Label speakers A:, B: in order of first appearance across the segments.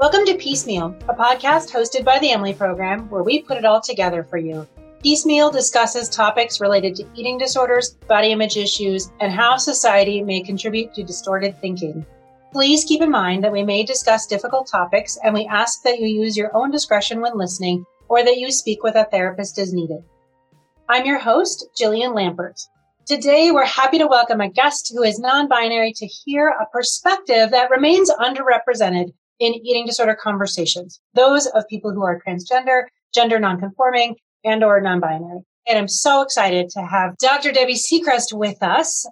A: Welcome to Piecemeal, a podcast hosted by the Emily Program where we put it all together for you. Piecemeal discusses topics related to eating disorders, body image issues, and how society may contribute to distorted thinking. Please keep in mind that we may discuss difficult topics and we ask that you use your own discretion when listening or that you speak with a therapist as needed. I'm your host, Jillian Lampert. Today, we're happy to welcome a guest who is non binary to hear a perspective that remains underrepresented in eating disorder conversations, those of people who are transgender, gender nonconforming, and or non-binary. And I'm so excited to have Dr. Debbie Seacrest with us.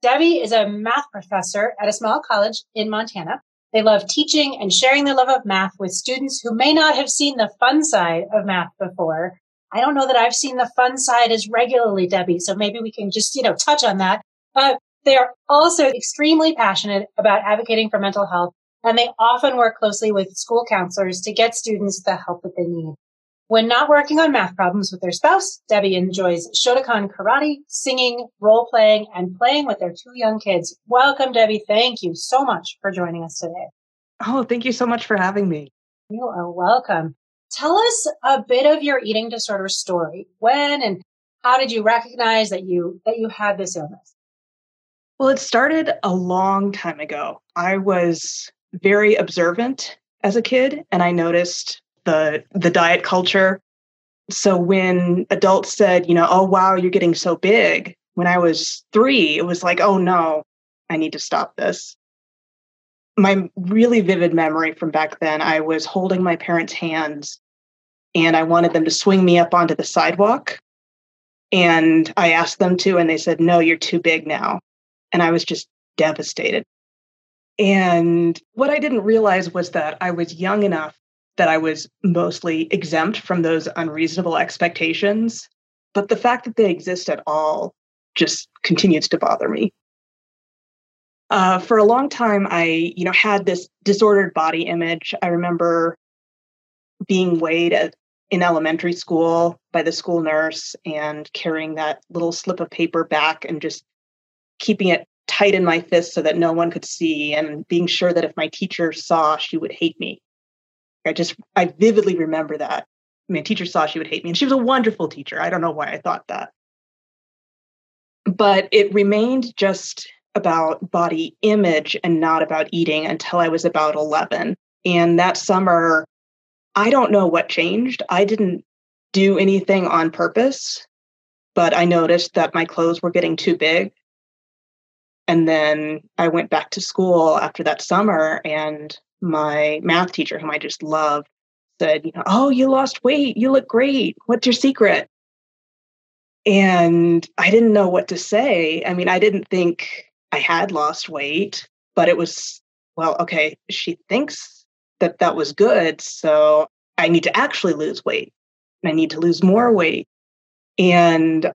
A: Debbie is a math professor at a small college in Montana. They love teaching and sharing their love of math with students who may not have seen the fun side of math before. I don't know that I've seen the fun side as regularly, Debbie. So maybe we can just, you know, touch on that. But they are also extremely passionate about advocating for mental health and they often work closely with school counselors to get students the help that they need. When not working on math problems with their spouse, Debbie enjoys Shotokan karate, singing, role playing, and playing with their two young kids. Welcome, Debbie. Thank you so much for joining us today.
B: Oh, thank you so much for having me.
A: You are welcome. Tell us a bit of your eating disorder story. When and how did you recognize that you that you had this illness?
B: Well, it started a long time ago. I was very observant as a kid and I noticed the the diet culture. So when adults said, you know, oh wow, you're getting so big, when I was 3, it was like, oh no, I need to stop this. My really vivid memory from back then, I was holding my parents' hands and I wanted them to swing me up onto the sidewalk. And I asked them to, and they said, no, you're too big now. And I was just devastated. And what I didn't realize was that I was young enough that I was mostly exempt from those unreasonable expectations. But the fact that they exist at all just continues to bother me. Uh, for a long time, I, you know, had this disordered body image. I remember being weighed at, in elementary school by the school nurse and carrying that little slip of paper back and just keeping it tight in my fist so that no one could see and being sure that if my teacher saw she would hate me. I just i vividly remember that. My teacher saw she would hate me. And she was a wonderful teacher. I don't know why i thought that. But it remained just about body image and not about eating until i was about 11 and that summer i don't know what changed. I didn't do anything on purpose but i noticed that my clothes were getting too big and then I went back to school after that summer, and my math teacher, whom I just loved, said, you know, oh, you lost weight. You look great. What's your secret? And I didn't know what to say. I mean, I didn't think I had lost weight, but it was, well, okay, she thinks that that was good. So I need to actually lose weight. I need to lose more weight. And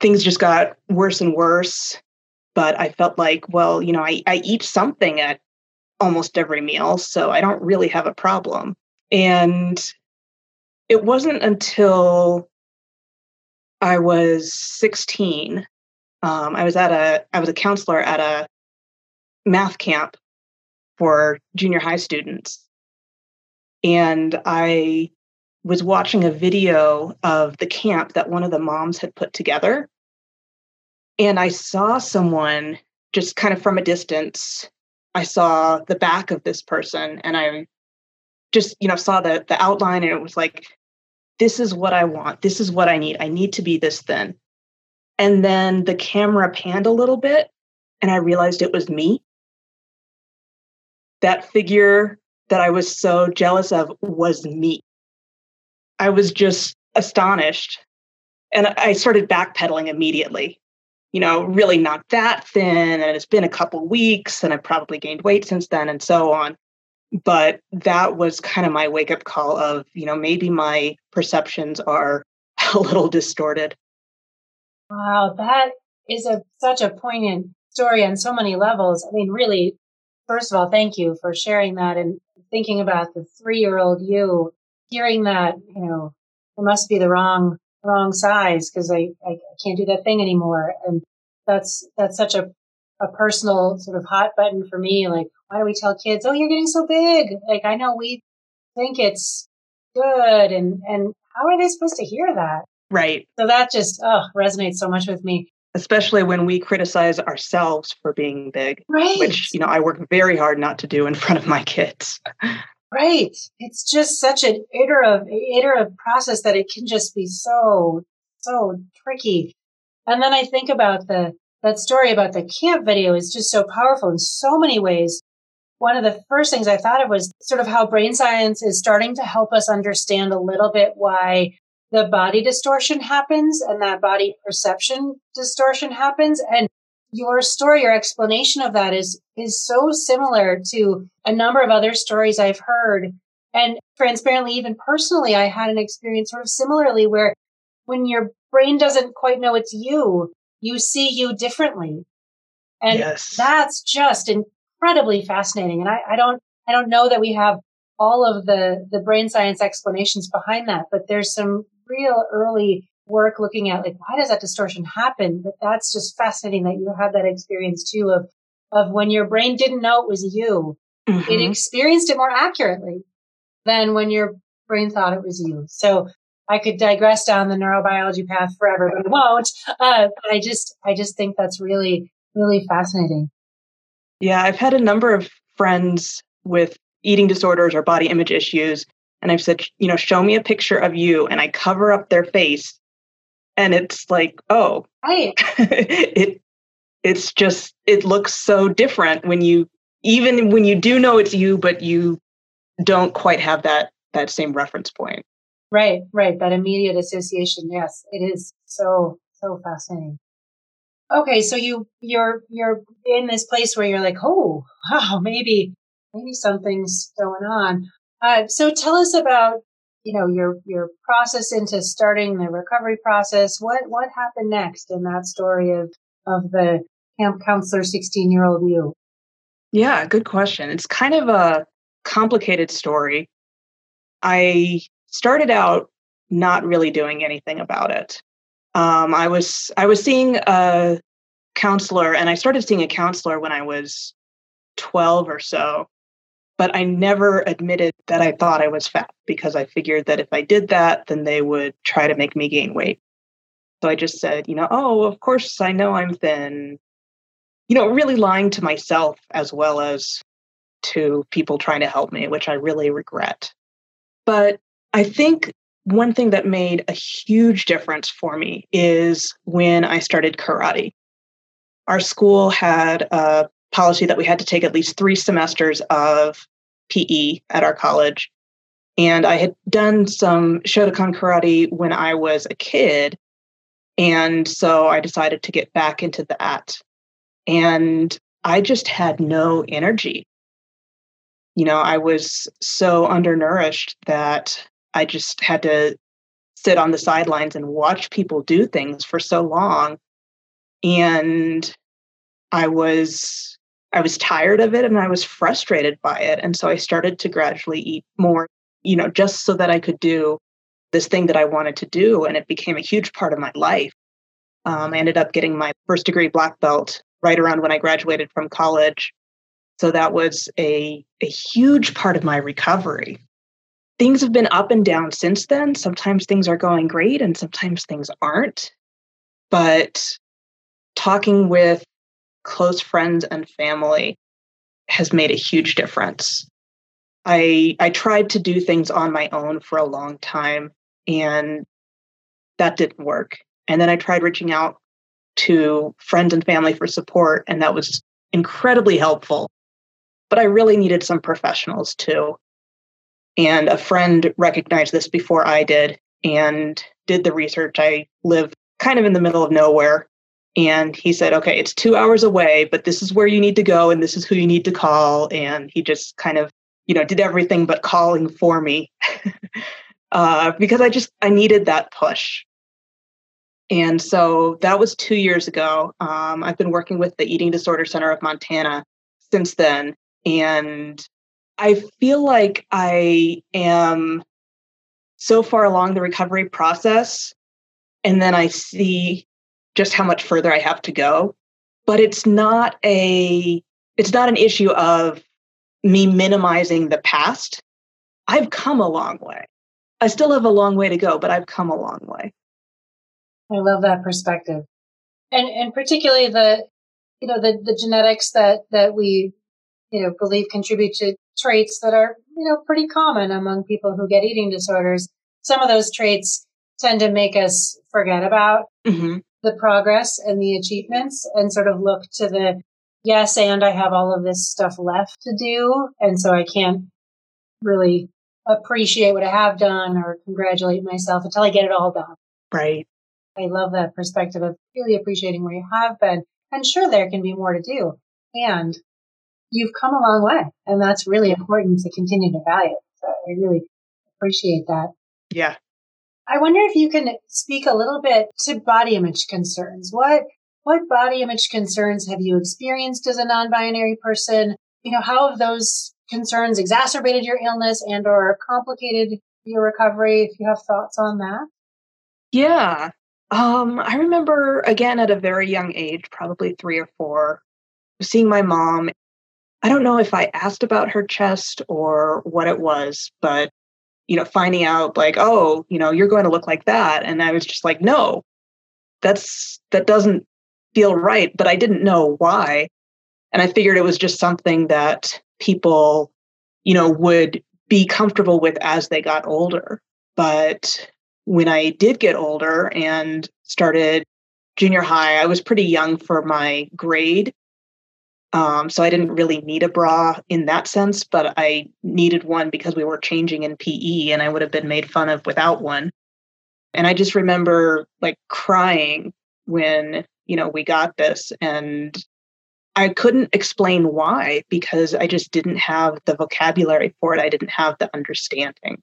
B: things just got worse and worse but I felt like, well, you know, I, I eat something at almost every meal, so I don't really have a problem. And it wasn't until I was 16. Um, I was at a I was a counselor at a math camp for junior high students. And I was watching a video of the camp that one of the moms had put together. And I saw someone just kind of from a distance. I saw the back of this person and I just, you know, saw the the outline and it was like, this is what I want. This is what I need. I need to be this thin. And then the camera panned a little bit and I realized it was me. That figure that I was so jealous of was me. I was just astonished. And I started backpedaling immediately you know, really not that thin. And it's been a couple weeks and I've probably gained weight since then and so on. But that was kind of my wake up call of, you know, maybe my perceptions are a little distorted.
A: Wow, that is a such a poignant story on so many levels. I mean, really, first of all, thank you for sharing that and thinking about the three year old you, hearing that, you know, it must be the wrong wrong size because I, I can't do that thing anymore. And that's, that's such a, a personal sort of hot button for me. Like, why do we tell kids, oh, you're getting so big? Like, I know we think it's good. And, and how are they supposed to hear that?
B: Right.
A: So that just oh, resonates so much with me.
B: Especially when we criticize ourselves for being big,
A: right.
B: which, you know, I work very hard not to do in front of my kids.
A: Right. It's just such an iterative, iterative process that it can just be so, so tricky. And then I think about the, that story about the camp video is just so powerful in so many ways. One of the first things I thought of was sort of how brain science is starting to help us understand a little bit why the body distortion happens and that body perception distortion happens. And your story, your explanation of that is, is so similar to a number of other stories I've heard. And transparently, even personally, I had an experience sort of similarly where when your brain doesn't quite know it's you, you see you differently. And yes. that's just incredibly fascinating. And I, I don't, I don't know that we have all of the, the brain science explanations behind that, but there's some real early work looking at like why does that distortion happen? But that's just fascinating that you had that experience too of of when your brain didn't know it was you. Mm-hmm. it experienced it more accurately than when your brain thought it was you. So i could digress down the neurobiology path forever but i won't. Uh, i just i just think that's really really fascinating.
B: Yeah i've had a number of friends with eating disorders or body image issues and I've said, you know, show me a picture of you, and I cover up their face and it's like oh.
A: Right.
B: It it's just it looks so different when you even when you do know it's you but you don't quite have that that same reference point.
A: Right right. That immediate association. Yes it is so so fascinating. Okay so you you're you're in this place where you're like oh wow maybe maybe something's going on. Uh, so tell us about you know your your process into starting the recovery process what what happened next in that story of of the camp counselor 16 year old you?
B: Yeah good question. It's kind of a complicated story. I started out not really doing anything about it. Um, i was i was seeing a counselor and i started seeing a counselor when i was 12 or so but I never admitted that I thought I was fat because I figured that if I did that, then they would try to make me gain weight. So I just said, you know, oh, of course I know I'm thin. You know, really lying to myself as well as to people trying to help me, which I really regret. But I think one thing that made a huge difference for me is when I started karate. Our school had a policy that we had to take at least three semesters of PE at our college. And I had done some Shotokan karate when I was a kid. And so I decided to get back into that. And I just had no energy. You know, I was so undernourished that I just had to sit on the sidelines and watch people do things for so long. And I was I was tired of it and I was frustrated by it. And so I started to gradually eat more, you know, just so that I could do this thing that I wanted to do. And it became a huge part of my life. Um, I ended up getting my first degree black belt right around when I graduated from college. So that was a, a huge part of my recovery. Things have been up and down since then. Sometimes things are going great and sometimes things aren't. But talking with close friends and family has made a huge difference. I I tried to do things on my own for a long time and that didn't work. And then I tried reaching out to friends and family for support and that was incredibly helpful. But I really needed some professionals too. And a friend recognized this before I did and did the research. I live kind of in the middle of nowhere and he said okay it's two hours away but this is where you need to go and this is who you need to call. And he just kind of you know did everything but calling for me. Uh, because i just i needed that push. And so that was two years ago. Um, i've been working with the eating disorder center of montana since then. And i feel like i am so far along the recovery process. And then i see just how much further I have to go. But it's not a it's not an issue of me minimizing the past, I've come a long way. I still have a long way to go, but I've come a long way.
A: I love that perspective. And and particularly the you know the the genetics that that we you know believe contribute to traits that are you know pretty common among people who get eating disorders. Some of those traits tend to make us forget about mm-hmm. The progress and the achievements and sort of look to the yes and I have all of this stuff left to do and so I can't really appreciate what I have done or congratulate myself until I get it all done.
B: Right.
A: I love that perspective of really appreciating where you have been. And sure, there can be more to do. And you've come a long way. And that's really important to continue to value. So I really appreciate that.
B: Yeah.
A: I wonder if you can speak a little bit to body image concerns. What what body image concerns have you experienced as a non-binary person? You know, how have those concerns exacerbated your illness and or complicated your recovery if you have thoughts on that
B: yeah um, i remember again at a very young age probably three or four seeing my mom i don't know if i asked about her chest or what it was but you know finding out like oh you know you're going to look like that and i was just like no that's that doesn't feel right but i didn't know why and i figured it was just something that people, you know, would be comfortable with as they got older. But when I did get older and started junior high, I was pretty young for my grade. Um, so I didn't really need a bra in that sense, but I needed one because we were changing in PE and I would have been made fun of without one. And I just remember like crying when, you know, we got this and I couldn't explain why because I just didn't have the vocabulary for it. I didn't have the understanding.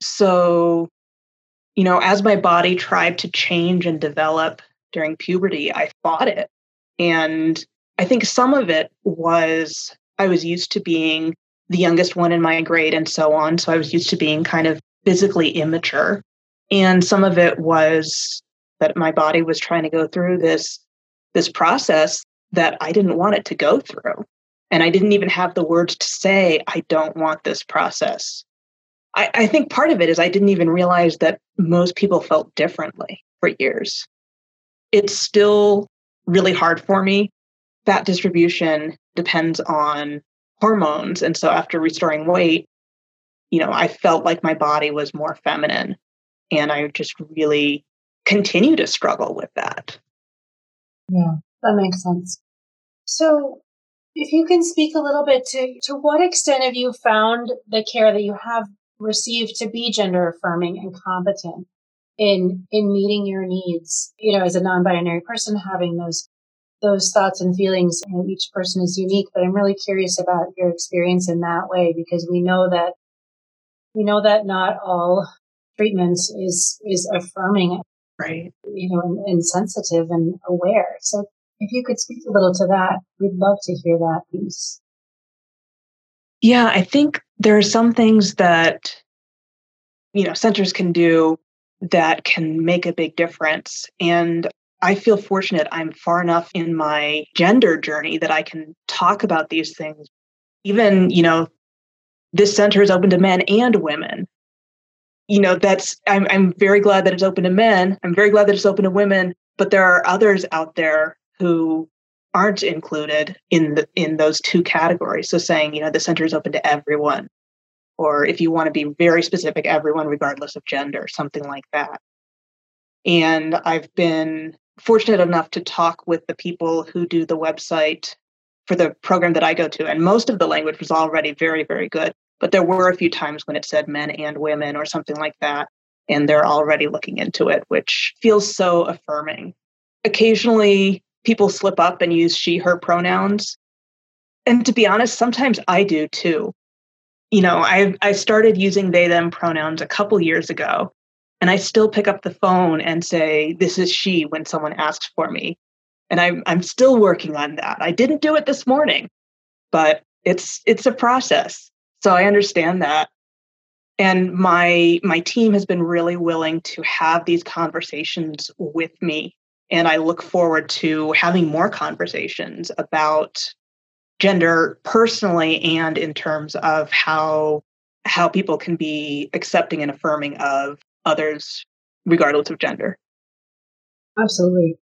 B: So, you know, as my body tried to change and develop during puberty, I fought it. And I think some of it was I was used to being the youngest one in my grade and so on. So I was used to being kind of physically immature. And some of it was that my body was trying to go through this this process that I didn't want it to go through. And I didn't even have the words to say, I don't want this process. I, I think part of it is I didn't even realize that most people felt differently for years. It's still really hard for me. Fat distribution depends on hormones. And so after restoring weight, you know, I felt like my body was more feminine. And I just really continue to struggle with that.
A: Yeah. That makes sense. So, if you can speak a little bit to, to what extent have you found the care that you have received to be gender affirming and competent in, in meeting your needs? You know, as a non-binary person, having those, those thoughts and feelings, you know, each person is unique, but I'm really curious about your experience in that way because we know that, we know that not all treatments is, is affirming
B: right.
A: you know and, and, sensitive and aware. So if you could speak a little to that, we'd love to hear that piece.
B: Yeah, I think there are some things that you know centers can do that can make a big difference. And I feel fortunate I'm far enough in my gender journey that I can talk about these things. Even, you know, this center is open to men and women. You know, that's I'm I'm very glad that it's open to men. I'm very glad that it's open to women, but there are others out there who aren't included in the in those two categories. So saying, you know, the center is open to everyone, or if you want to be very specific, everyone regardless of gender, something like that. And I've been fortunate enough to talk with the people who do the website for the program that I go to, and most of the language was already very, very good. But there were a few times when it said men and women or something like that. And they're already looking into it, which feels so affirming. Occasionally, people slip up and use she, her pronouns. And to be honest, sometimes I do too. You know, I I started using they them pronouns a couple years ago, and I still pick up the phone and say this is she when someone asks for me. And I'm I'm still working on that. I didn't do it this morning, but it's it's a process. So I understand that. And my my team has been really willing to have these conversations with me and I look forward to having more conversations about gender personally and in terms of how how people can be accepting and affirming of others regardless of gender.
A: Absolutely.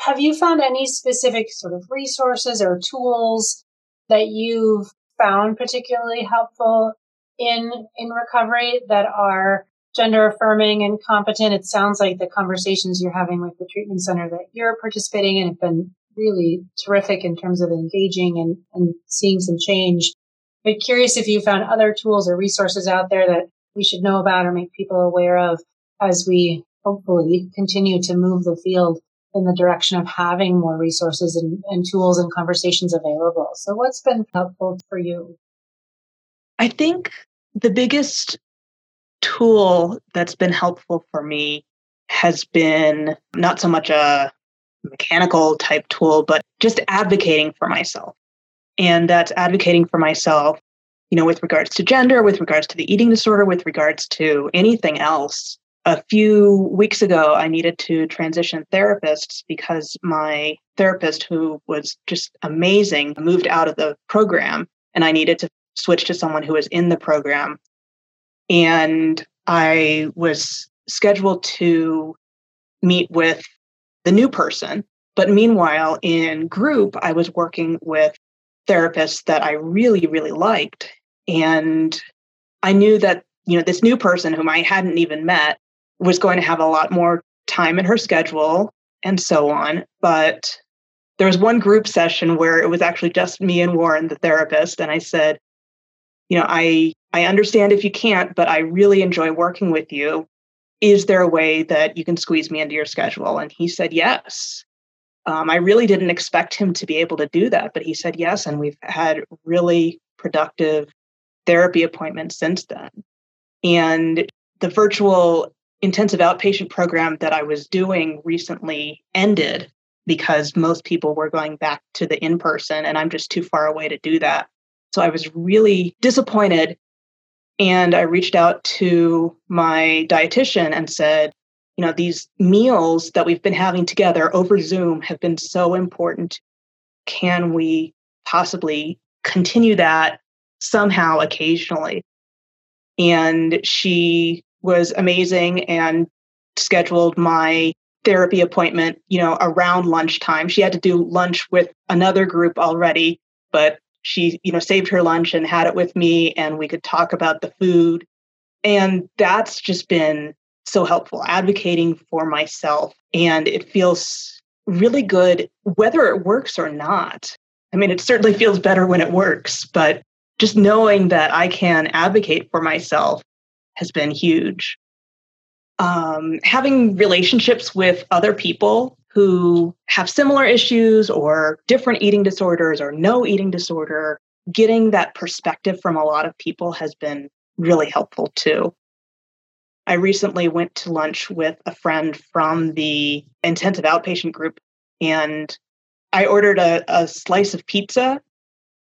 A: Have you found any specific sort of resources or tools that you've found particularly helpful in in recovery that are gender affirming and competent? It sounds like the conversations you're having with the treatment center that you're participating in have been really terrific in terms of engaging and, and seeing some change. But curious if you found other tools or resources out there that we should know about or make people aware of as we hopefully continue to move the field in the direction of having more resources and, and tools and conversations available. So, what's been helpful for you?
B: I think the biggest tool that's been helpful for me has been not so much a mechanical type tool, but just advocating for myself. And that's advocating for myself, you know, with regards to gender, with regards to the eating disorder, with regards to anything else a few weeks ago, I needed to transition therapists because my therapist, who was just amazing, moved out of the program and I needed to switch to someone who was in the program. And I was scheduled to meet with the new person. But meanwhile, in group, I was working with therapists that I really, really liked. And I knew that, you know, this new person whom I hadn't even met was going to have a lot more time in her schedule and so on. But there was one group session where it was actually just me and Warren, the therapist. And I said, you know, I, I understand if you can't, but I really enjoy working with you. Is there a way that you can squeeze me into your schedule? And he said, yes. Um, I really didn't expect him to be able to do that, but he said yes. And we've had really productive therapy appointments since then. And the virtual intensive outpatient program that I was doing recently ended because most people were going back to the in person, and I'm just too far away to do that. So I was really disappointed. And I reached out to my dietitian and said, you know, these meals that we've been having together over Zoom have been so important. Can we possibly continue that somehow occasionally? And she was amazing and scheduled my therapy appointment, you know, around lunchtime. She had to do lunch with another group already, but she, you know, saved her lunch and had it with me and we could talk about the food. And that's just been so helpful advocating for myself and it feels really good whether it works or not. I mean, it certainly feels better when it works, but just knowing that I can advocate for myself has been huge. Um, having relationships with other people who have similar issues or different eating disorders or no eating disorder, getting that perspective from a lot of people has been really helpful too. I recently went to lunch with a friend from the intensive outpatient group and I ordered a, a slice of pizza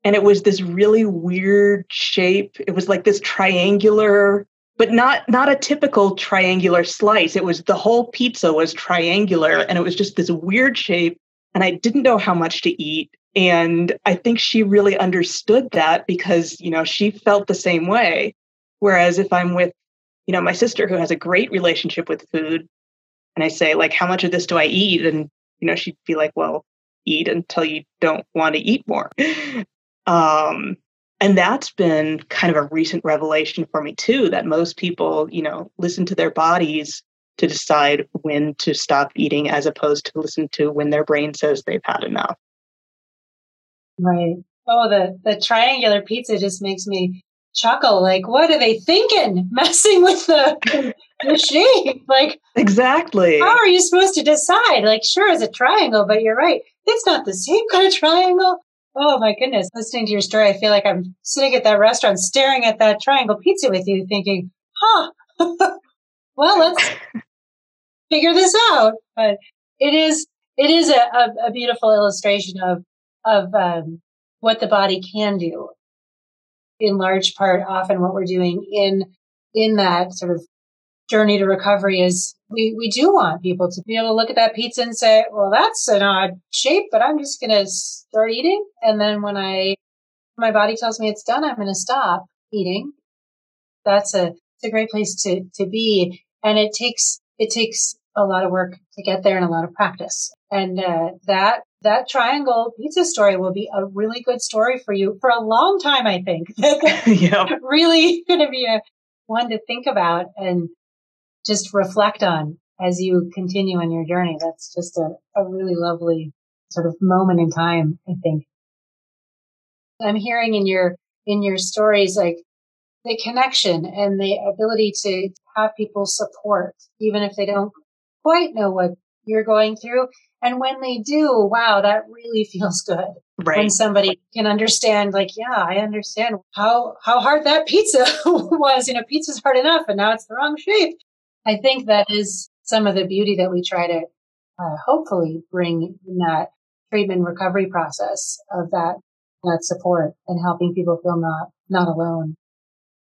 B: and it was this really weird shape. It was like this triangular but not not a typical triangular slice. It was the whole pizza was triangular and it was just this weird shape and i didn't know how much to eat and i think she really understood that because you know she felt the same way. Whereas if i'm with you know my sister who has a great relationship with food and i say like how much of this do i eat? and you know she'd be like well eat until you don't want to eat more um and that's been kind of a recent revelation for me too that most people you know listen to their bodies to decide when to stop eating as opposed to listen to when their brain says they've had enough.
A: Right. Oh the the triangular pizza just makes me chuckle like what are they thinking? Messing with the shape like
B: exactly.
A: how are you supposed to decide? Like sure it's a triangle but you're right it's not the same kind of triangle Oh my goodness. Listening to your story, I feel like I'm sitting at that restaurant staring at that triangle pizza with you thinking, huh, well, let's figure this out. But it is, it is a, a, a beautiful illustration of, of, um, what the body can do in large part, often what we're doing in, in that sort of journey to recovery is we, we do want people to be able to look at that pizza and say, well, that's an odd shape, but I'm just going to start eating. And then when I, my body tells me it's done, I'm going to stop eating. That's a, it's a great place to, to be. And it takes, it takes a lot of work to get there and a lot of practice. And uh, that that triangle pizza story will be a really good story for you for a long time. I think. Really going to be a one to think about and just reflect on as you continue on your journey. That's just a, a really lovely sort of moment in time. I think. I'm hearing in your in your stories like the connection and the ability to have people support, even if they don't quite know what you're going through. And when they do, wow, that really feels good. Right. When somebody can understand, like, yeah, I understand how, how hard that pizza was. You know, pizza's hard enough and now it's the wrong shape. I think that is some of the beauty that we try to uh, hopefully bring in that treatment recovery process of that, that support and helping people feel not, not alone.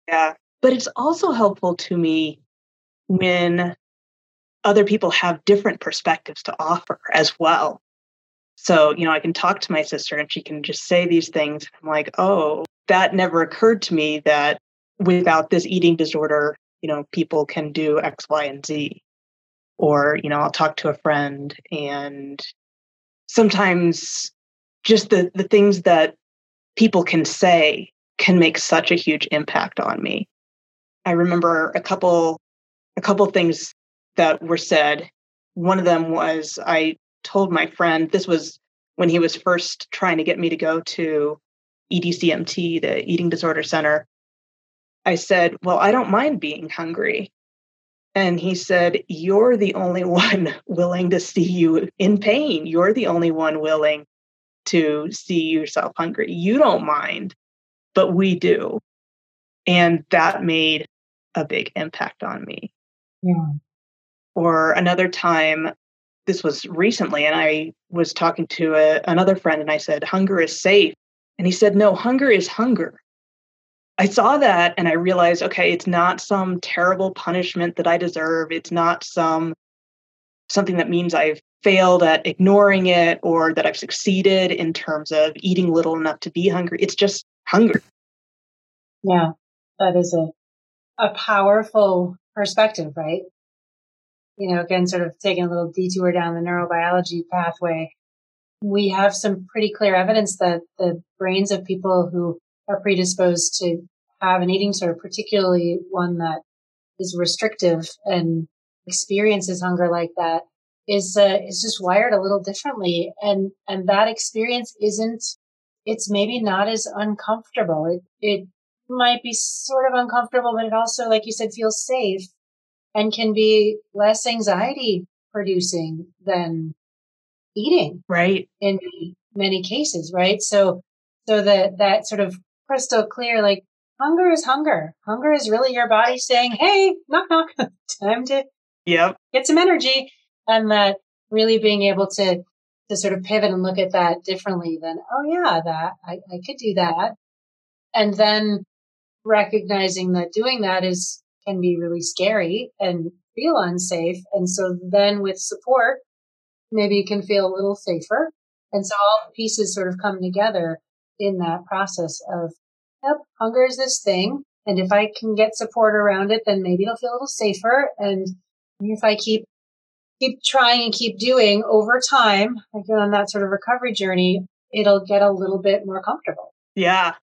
B: Yeah. But it's also helpful to me when other people have different perspectives to offer as well. So, you know, I can talk to my sister and she can just say these things. I'm like, oh, that never occurred to me that without this eating disorder, you know, people can do X, Y, and Z. Or, you know, I'll talk to a friend and sometimes just the, the things that people can say can make such a huge impact on me. I remember a couple a couple things that were said. One of them was I told my friend, this was when he was first trying to get me to go to EDCMT, the Eating Disorder Center. I said, Well, I don't mind being hungry. And he said, You're the only one willing to see you in pain. You're the only one willing to see yourself hungry. You don't mind, but we do. And that made a big impact on me. Yeah. Or another time, this was recently, and I was talking to a, another friend and I said, Hunger is safe. And he said, No, hunger is hunger. I saw that and I realized, okay, it's not some terrible punishment that I deserve. It's not some something that means I've failed at ignoring it or that I've succeeded in terms of eating little enough to be hungry. It's just hunger.
A: Yeah, that is a a powerful perspective, right? you know, again, sort of taking a little detour down the neurobiology pathway, we have some pretty clear evidence that the brains of people who are predisposed to have an eating disorder, particularly one that is restrictive and experiences hunger like that, is uh, is just wired a little differently, and and that experience isn't. It's maybe not as uncomfortable. It it might be sort of uncomfortable, but it also, like you said, feels safe and can be less anxiety producing than eating.
B: Right.
A: In many cases, right? So, so that, that sort of crystal clear, like hunger is hunger. Hunger is really your body saying, Hey, knock, knock, time to
B: yep.
A: get some energy. And that really being able to, to sort of pivot and look at that differently than, oh yeah, that I, I could do that. And then recognizing that doing that is can be really scary and feel unsafe. And so then with support, maybe you can feel a little safer. And so all the pieces sort of come together in that process of, yep, hunger is this thing. And if I can get support around it, then maybe it'll feel a little safer. And if I keep, keep trying and keep doing over time, like on that sort of recovery journey, it'll get a little bit more comfortable.
B: Yeah.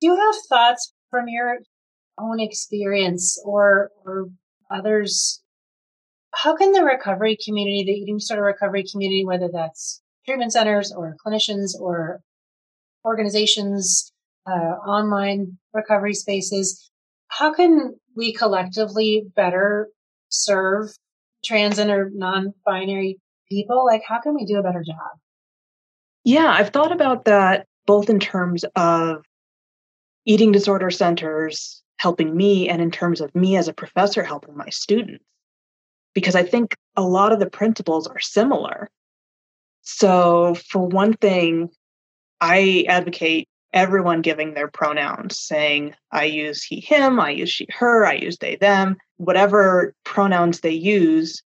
A: Do you have thoughts from your own experience or or others how can the recovery community the eating disorder recovery community whether that's treatment centers or clinicians or organizations uh, online recovery spaces how can we collectively better serve trans and or non-binary people? Like how can we do a better job?
B: Yeah i've thought about that both in terms of eating disorder centers helping me and in terms of me as a professor helping my students. Because i think a lot of the principles are similar. So for one thing i advocate everyone giving their pronouns, saying, I use he, him, I use she, her, I use they, them, whatever pronouns they use.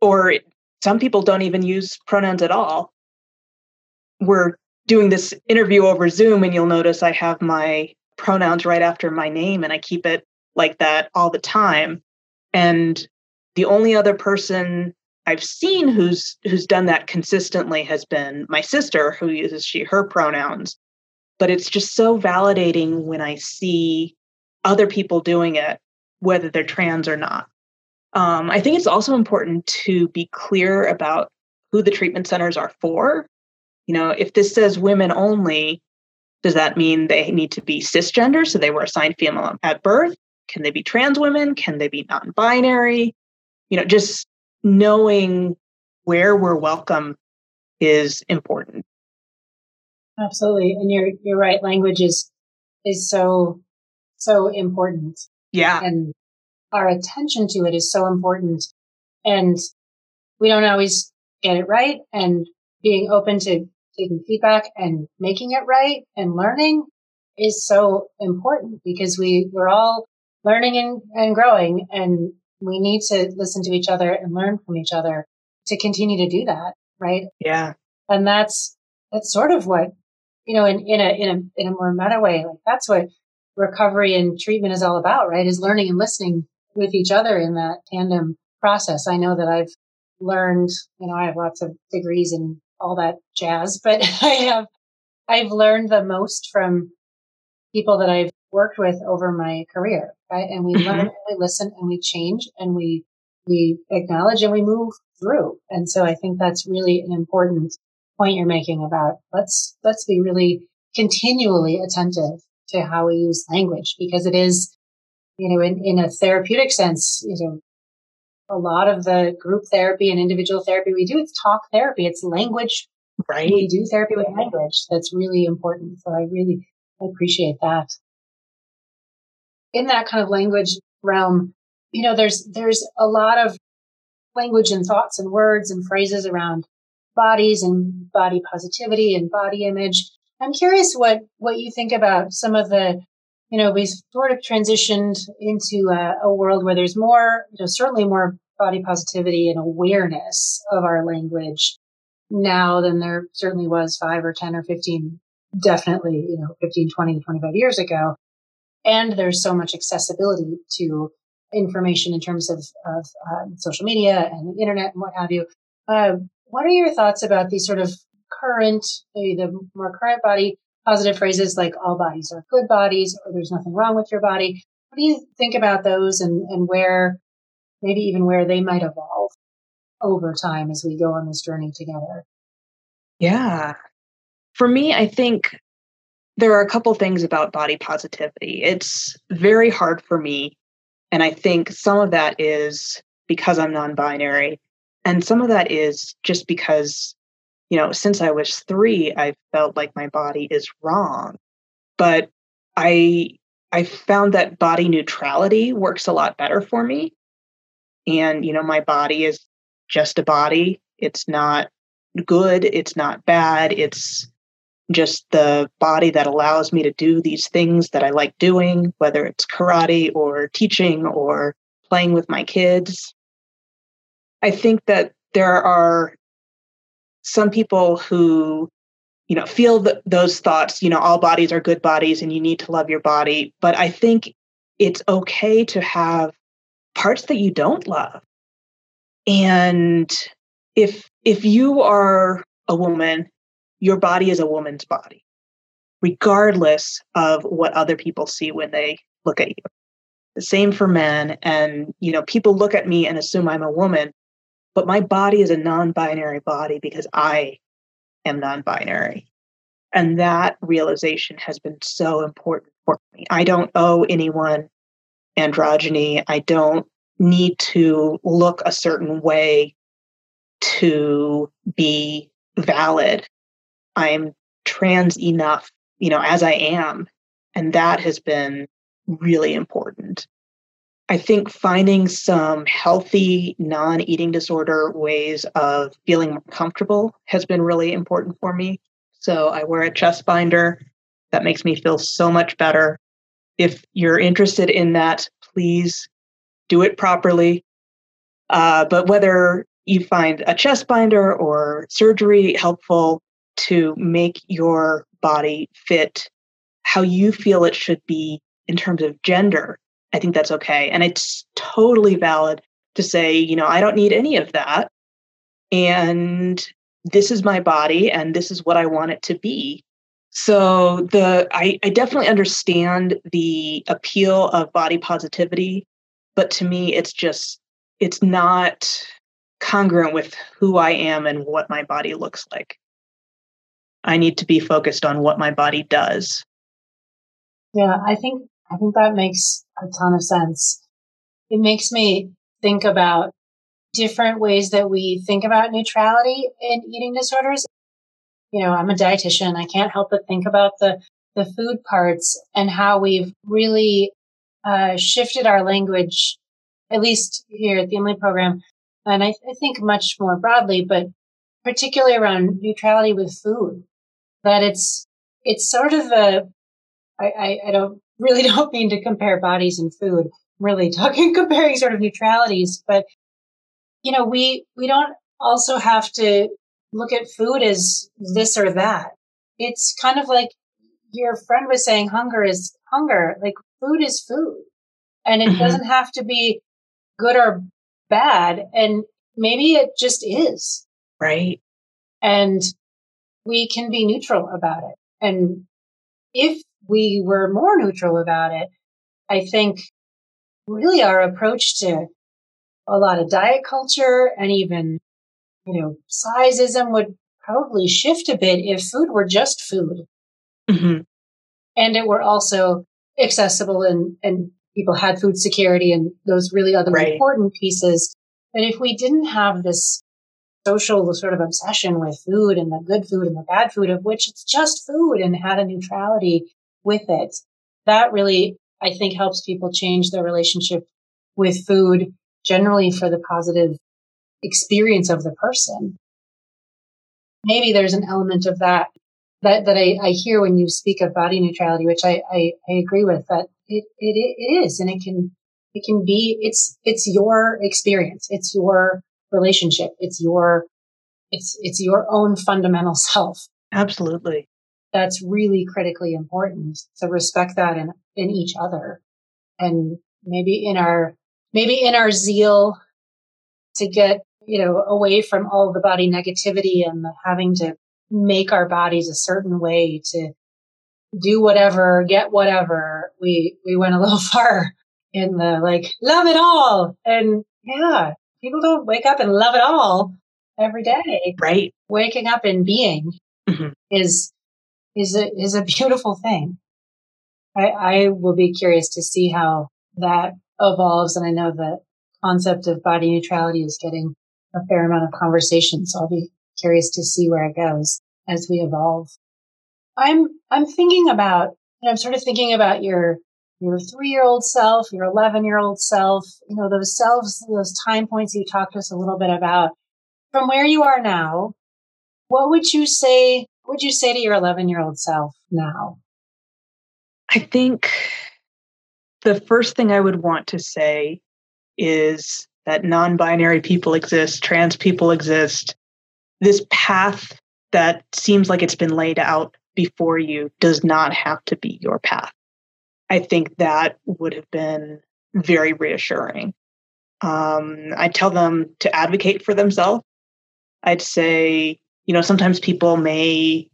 B: Or some people don't even use pronouns at all. We're doing this interview over Zoom, and you'll notice I have my pronouns right after my name, and I keep it like that all the time. And the only other person I've seen who's who's done that consistently has been my sister who uses she her pronouns. But it's just so validating when I see other people doing it, whether they're trans or not. Um, I think it's also important to be clear about who the treatment centers are for. You know, if this says women only, does that mean they need to be cisgender? So they were assigned female at birth? Can they be trans women? Can they be non binary? You know, just knowing where we're welcome is important.
A: Absolutely. And you're you're right. Language is is so so important.
B: Yeah.
A: And our attention to it is so important. And we don't always get it right. And being open to taking feedback and making it right and learning is so important because we, we're all learning and, and growing and we need to listen to each other and learn from each other to continue to do that. Right.
B: Yeah.
A: And that's, that's sort of what, you know, in, in a, in a, in a more meta way, like that's what recovery and treatment is all about, right? Is learning and listening with each other in that tandem process. I know that I've learned, you know, I have lots of degrees and all that jazz, but I have, I've learned the most from people that I've worked with over my career, right? And we mm-hmm. learn and we listen and we change and we, we acknowledge and we move through. And so I think that's really an important point you're making about let's, let's be really continually attentive to how we use language because it is, you know, in, in a therapeutic sense, you know, a lot of the group therapy and individual therapy we do, it's talk therapy. It's language.
B: Right.
A: We do therapy with language. That's really important. So I really appreciate that. In that kind of language realm, you know, there's, there's a lot of language and thoughts and words and phrases around bodies and body positivity and body image. I'm curious what, what you think about some of the you know, we've sort of transitioned into a, a, world where there's more, you know, certainly more body positivity and awareness of our language now than there certainly was five or 10 or 15, definitely, you know, 15, 20, 25 years ago. And there's so much accessibility to information in terms of, of uh, social media and the internet and what have you. Uh, what are your thoughts about these sort of current, maybe the more current body positive phrases like all bodies are good bodies or there's nothing wrong with your body? What do you think about those and, and where maybe even where they might evolve over time as we go on this journey together.
B: Yeah. For me, I think there are a couple things about body positivity. It's very hard for me. And I think some of that is because I'm non binary. And some of that is just because, you know, since I was three, I felt like my body is wrong. But I I found that body neutrality works a lot better for me and you know my body is just a body it's not good it's not bad it's just the body that allows me to do these things that I like doing, whether it's karate or teaching or playing with my kids. I think that there are some people who, you know, feel those thoughts, you know, all bodies are good bodies and you need to love your body. But I think it's okay to have parts that you don't love. And if if you are a woman, your body is a woman's body, regardless of what other people see when they look at you. The same for men. And, you know, people look at me and assume I'm a woman, but my body is a non binary body because I am non binary. And that realization has been so important for me. I don't owe anyone androgyny. I don't need to look a certain way to be valid. I'm trans enough, you know, as I am. And that has been really important. I think finding some healthy, non eating disorder ways of feeling more comfortable has been really important for me. So I wear a chest binder That makes me feel so much better. If you're interested in that, please do it properly. Uh, but whether you find a chest binder or surgery helpful to make your body fit how you feel it should be in terms of gender, I think that's okay. And it's totally valid to say, you know, I don't need any of that. And this is my body and this is what I want it to be. So the I, I definitely understand the appeal of body positivity, but to me it's just it's not congruent with who I am and what my body looks like. I need to be focused on what my body does.
A: Yeah, I think I think that makes a ton of sense. It makes me think about different ways that we think about neutrality in eating disorders. You know, I'm a dietitian. I can't help but think about the the food parts and how we've really uh, shifted our language, at least here at the Emily program, and I, I think much more broadly, but particularly around neutrality with food. That it's it's sort of a I, I, I don't really don't mean to compare bodies and food. I'm really talking comparing sort of neutralities, but you know, we we don't also have to look at food as this or that. It's kind of like your friend was saying hunger is hunger. Like food is food. And it mm-hmm. doesn't have to be good or bad. And maybe it just is.
B: Right.
A: And we can be neutral about it. And if we were more neutral about it, I think really our approach to a lot of diet culture and even, you know, sizeism would probably shift a bit if food were just food. Mm-hmm. And it were also accessible and, and people had food security and those really other right. important pieces. But if we didn't have this social sort of obsession with food and the good food and the bad food, of which it's just food and had a neutrality with it. That really, I think, helps people change their relationship with food generally for the positive experience of the person. Maybe there's an element of that that, that I, I hear when you speak of body neutrality, which I, I, I agree with that it, it, it is, and it can, it can be, it's, it's your experience. It's your relationship. It's your, it's, it's your own fundamental self.
B: Absolutely
A: that's really critically important to respect that in, in each other. And maybe in our, maybe in our zeal to get, you know, away from all the body negativity and having to make our bodies a certain way to do whatever, get whatever, we, we went a little far in the like, love it all. And yeah, people don't wake up and love it all every day.
B: Right.
A: Waking up and being mm-hmm. is is a, is a beautiful thing. I, I will be curious to see how that evolves. And I know the concept of body neutrality is getting a fair amount of conversation. So I'll be curious to see where it goes as we evolve. I'm, I'm thinking about, I'm sort of thinking about your, your three year old self, your 11 year old self, you know, those selves, those time points you talked to us a little bit about. From where you are now, what would you say would you say to your 11 year old self now?
B: I think the first thing I would want to say is that non binary people exist, trans people exist. This path that seems like it's been laid out before you does not have to be your path. I think that would have been very reassuring. Um, I tell them to advocate for themselves. I'd say you know sometimes people may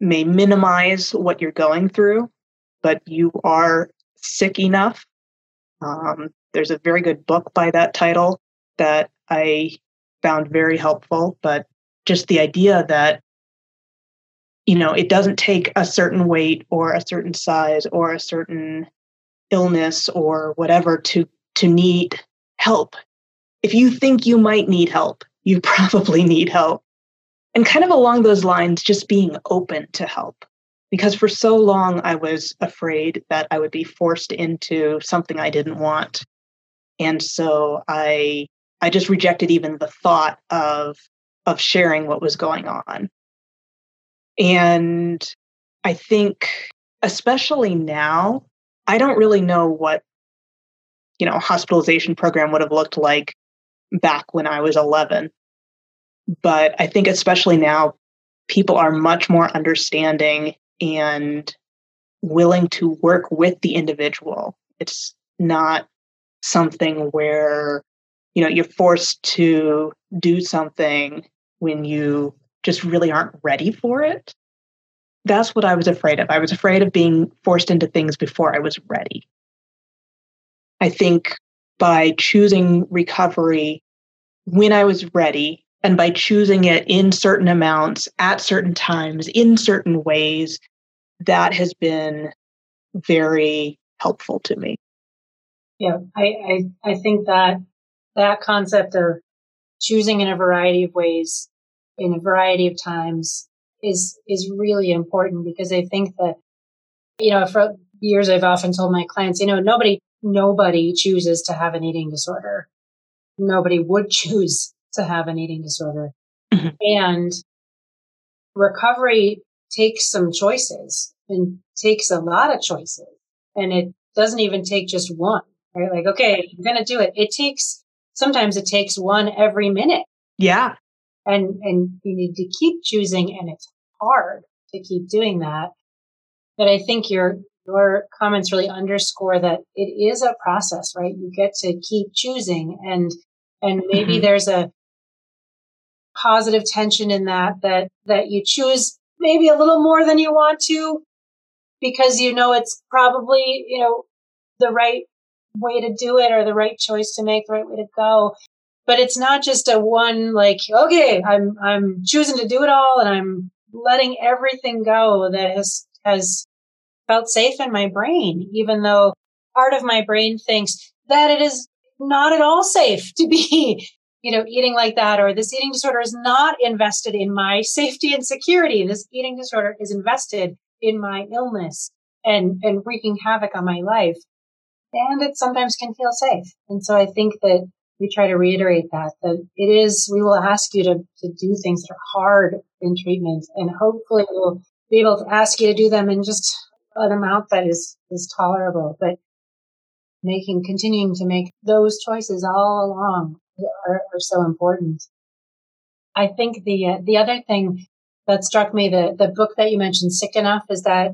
B: may minimize what you're going through but you are sick enough. Um, there's a very good book by that title that i found very helpful but just the idea that you know it doesn't take a certain weight or a certain size or a certain illness or whatever to to need help. If you think you might need help you probably need help and kind of along those lines, just being open to help. Because for so long, I was afraid that I would be forced into something I didn't want. And so I I just rejected even the thought of of sharing what was going on. And I think especially now, I don't really know what, you know, hospitalization program would have looked like back when I was 11. But I think especially now, people are much more understanding and willing to work with the individual. It's not something where, you know, you're forced to do something when you just really aren't ready for it. That's what I was afraid of. I was afraid of being forced into things before I was ready. I think by choosing recovery when I was ready and by choosing it in certain amounts at certain times in certain ways, that has been very helpful to me.
A: Yeah, I, I, I think that that concept of choosing in a variety of ways in a variety of times is is really important because I think that you know for years I've often told my clients you know nobody nobody chooses to have an eating disorder nobody would choose to have an eating disorder. Mm-hmm. and recovery takes some choices and takes a lot of choices. And it doesn't even take just one right? Like okay I'm going to do it it takes sometimes it takes one every minute.
B: Yeah.
A: And and you need to keep choosing and it's hard to keep doing that. But i think your your comments really underscore that it is a process right? You get to keep choosing and and maybe mm-hmm. there's a positive tension in that that that you choose maybe a little more than you want to because you know it's probably you know the right way to do it or the right choice to make the right way to go. But it's not just a one like okay i'm i'm choosing to do it all and i'm letting everything go that has has felt safe in my brain even though part of my brain thinks that it is not at all safe to be you know eating like that or this eating disorder is not invested in my safety and security. This eating disorder is invested in my illness and and wreaking havoc on my life. And it sometimes can feel safe. And so i think that we try to reiterate that that it is we will ask you to, to do things that are hard in treatment and hopefully we'll be able to ask you to do them in just an amount that is is tolerable. But making continuing to make those choices all along are, are so important i think the uh, the other thing that struck me the the book that you mentioned sick enough is that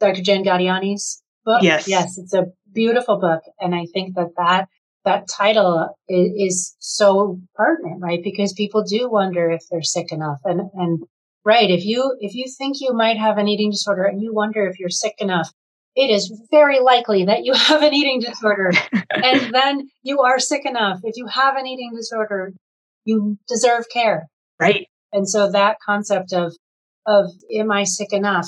A: dr jen gaudiani's book
B: yes
A: yes it's a beautiful book and i think that that that title is, is, so pertinent, right? Because people do wonder if they're sick enough. And, and right, if you, if you think you might have an eating disorder and you wonder if you're sick enough, it is very likely that you have an eating disorder. and then you are sick enough. If you have an eating disorder, you deserve care.
B: Right.
A: And so that concept of, of, am I sick enough?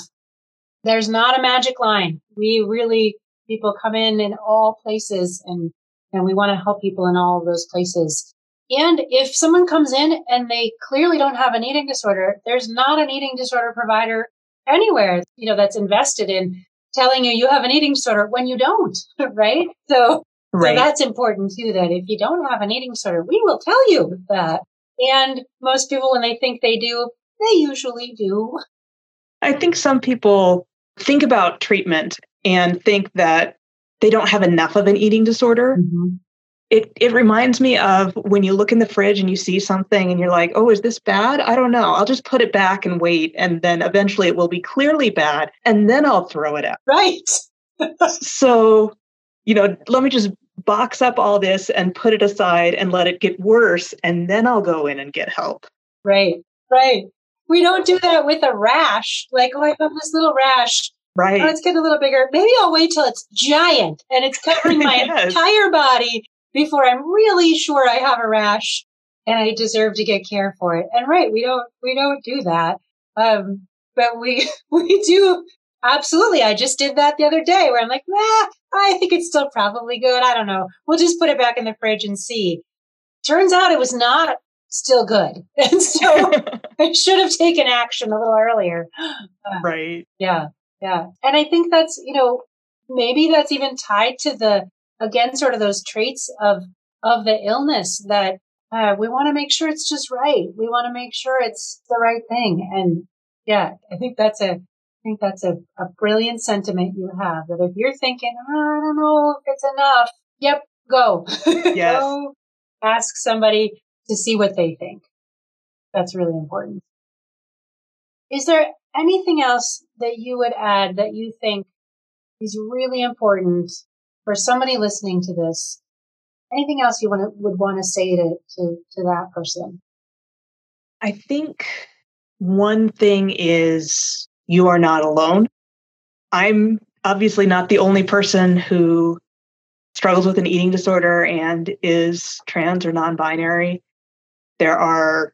A: There's not a magic line. We really, people come in in all places and and we want to help people in all of those places. And if someone comes in and they clearly don't have an eating disorder, there's not an eating disorder provider anywhere, you know, that's invested in telling you you have an eating disorder when you don't, right? So, right. so that's important too, that if you don't have an eating disorder, we will tell you that. And most people, when they think they do, they usually do.
B: I think some people think about treatment and think that they don't have enough of an eating disorder. Mm-hmm. It it reminds me of when you look in the fridge and you see something and you're like, "Oh, is this bad? I don't know. I'll just put it back and wait and then eventually it will be clearly bad and then I'll throw it out."
A: Right.
B: so, you know, let me just box up all this and put it aside and let it get worse and then I'll go in and get help.
A: Right. Right. We don't do that with a rash. Like, oh, I have this little rash oh,
B: Right.
A: Oh, it's getting a little bigger. Maybe I'll wait till it's giant and it's covering my yes. entire body before I'm really sure I have a rash and I deserve to get care for it. And right, we don't we don't do that. Um, but we we do absolutely. I just did that the other day where I'm like, nah, I think it's still probably good. I don't know. We'll just put it back in the fridge and see. Turns out it was not still good. And so I should have taken action a little earlier.
B: Uh, right.
A: Yeah. Yeah. And I think that's, you know, maybe that's even tied to the, again, sort of those traits of, of the illness that uh, we want to make sure it's just right. We want to make sure it's the right thing. And yeah, I think that's a, I think that's a, a brilliant sentiment you have that if you're thinking, oh, I don't know if it's enough, yep, go.
B: Yes.
A: go ask somebody to see what they think. That's really important. Is there anything else that you would add that you think is really important for somebody listening to this? Anything else you want to, would want to say to, to, to that person?
B: I think one thing is you are not alone. I'm obviously not the only person who struggles with an eating disorder and is trans or non binary. There are,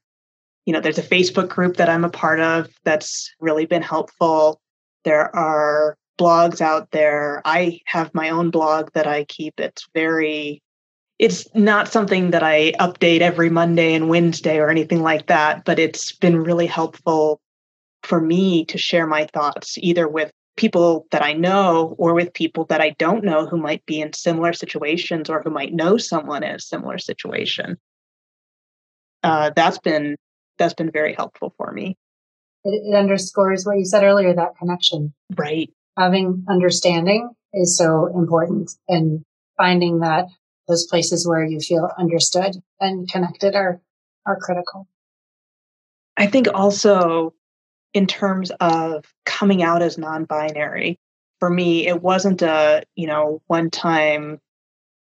B: you know, there's a Facebook group that I'm a part of that's really been helpful. There are blogs out there. I have my own blog that I keep. It's very, it's not something that I update every Monday and Wednesday or anything like that, but it's been really helpful for me to share my thoughts either with people that I know or with people that I don't know who might be in similar situations or who might know someone in a similar situation. Uh, that's been that's been very helpful for me.
A: It, it underscores what you said earlier that connection.
B: Right.
A: Having understanding is so important, and finding that those places where you feel understood and connected are are critical.
B: I think also in terms of coming out as non-binary for me it wasn't a you know one time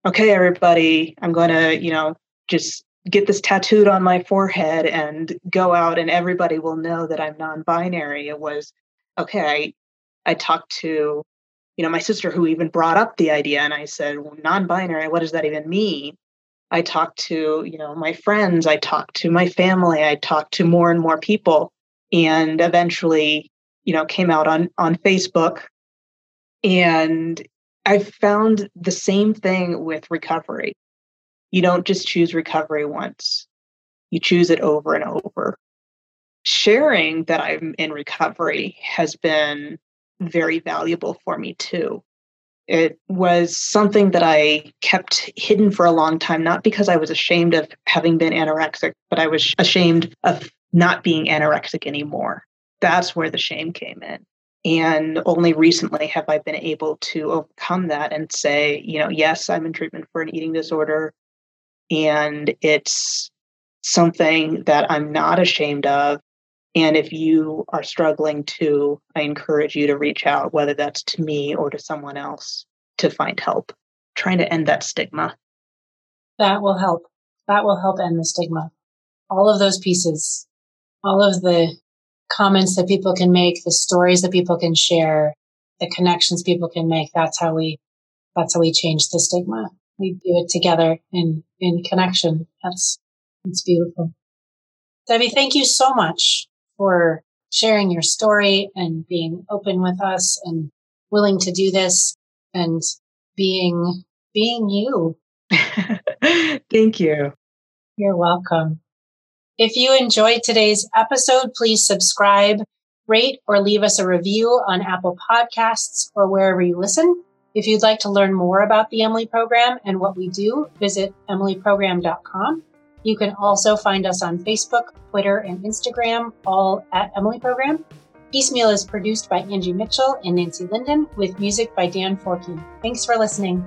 B: okay everybody i'm going to you know just get this tattooed on my forehead and go out and everybody will know that i'm non-binary it was okay i talked to you know my sister who even brought up the idea and i said well, non-binary what does that even mean i talked to you know my friends i talked to my family i talked to more and more people and eventually, you know, came out on on Facebook. And I found the same thing with recovery. You don't just choose recovery once. You choose it over and over. Sharing that I'm in recovery has been very valuable for me too. It was something that I kept hidden for a long time, not because I was ashamed of having been anorexic, but I was ashamed of not being anorexic anymore. That's where the shame came in. And only recently have I been able to overcome that and say, you know, yes, I'm in treatment for an eating disorder. And it's something that I'm not ashamed of. And if you are struggling to, I encourage you to reach out, whether that's to me or to someone else to find help, trying to end that stigma.
A: That will help. That will help end the stigma. All of those pieces all of the comments that people can make, the stories that people can share, the connections people can make. That's how we, that's how we change the stigma. We do it together in, in connection. That's, that's beautiful. Debbie, thank you so much for sharing your story and being open with us and willing to do this and being, being you.
B: thank you.
A: You're welcome. If you enjoyed today's episode, please subscribe, rate, or leave us a review on Apple Podcasts or wherever you listen. If you'd like to learn more about the Emily program and what we do, visit emilyprogram.com. You can also find us on Facebook, Twitter, and Instagram, all at Emily Program. Peace Meal is produced by Angie Mitchell and Nancy Linden with music by Dan Forkey. Thanks for listening.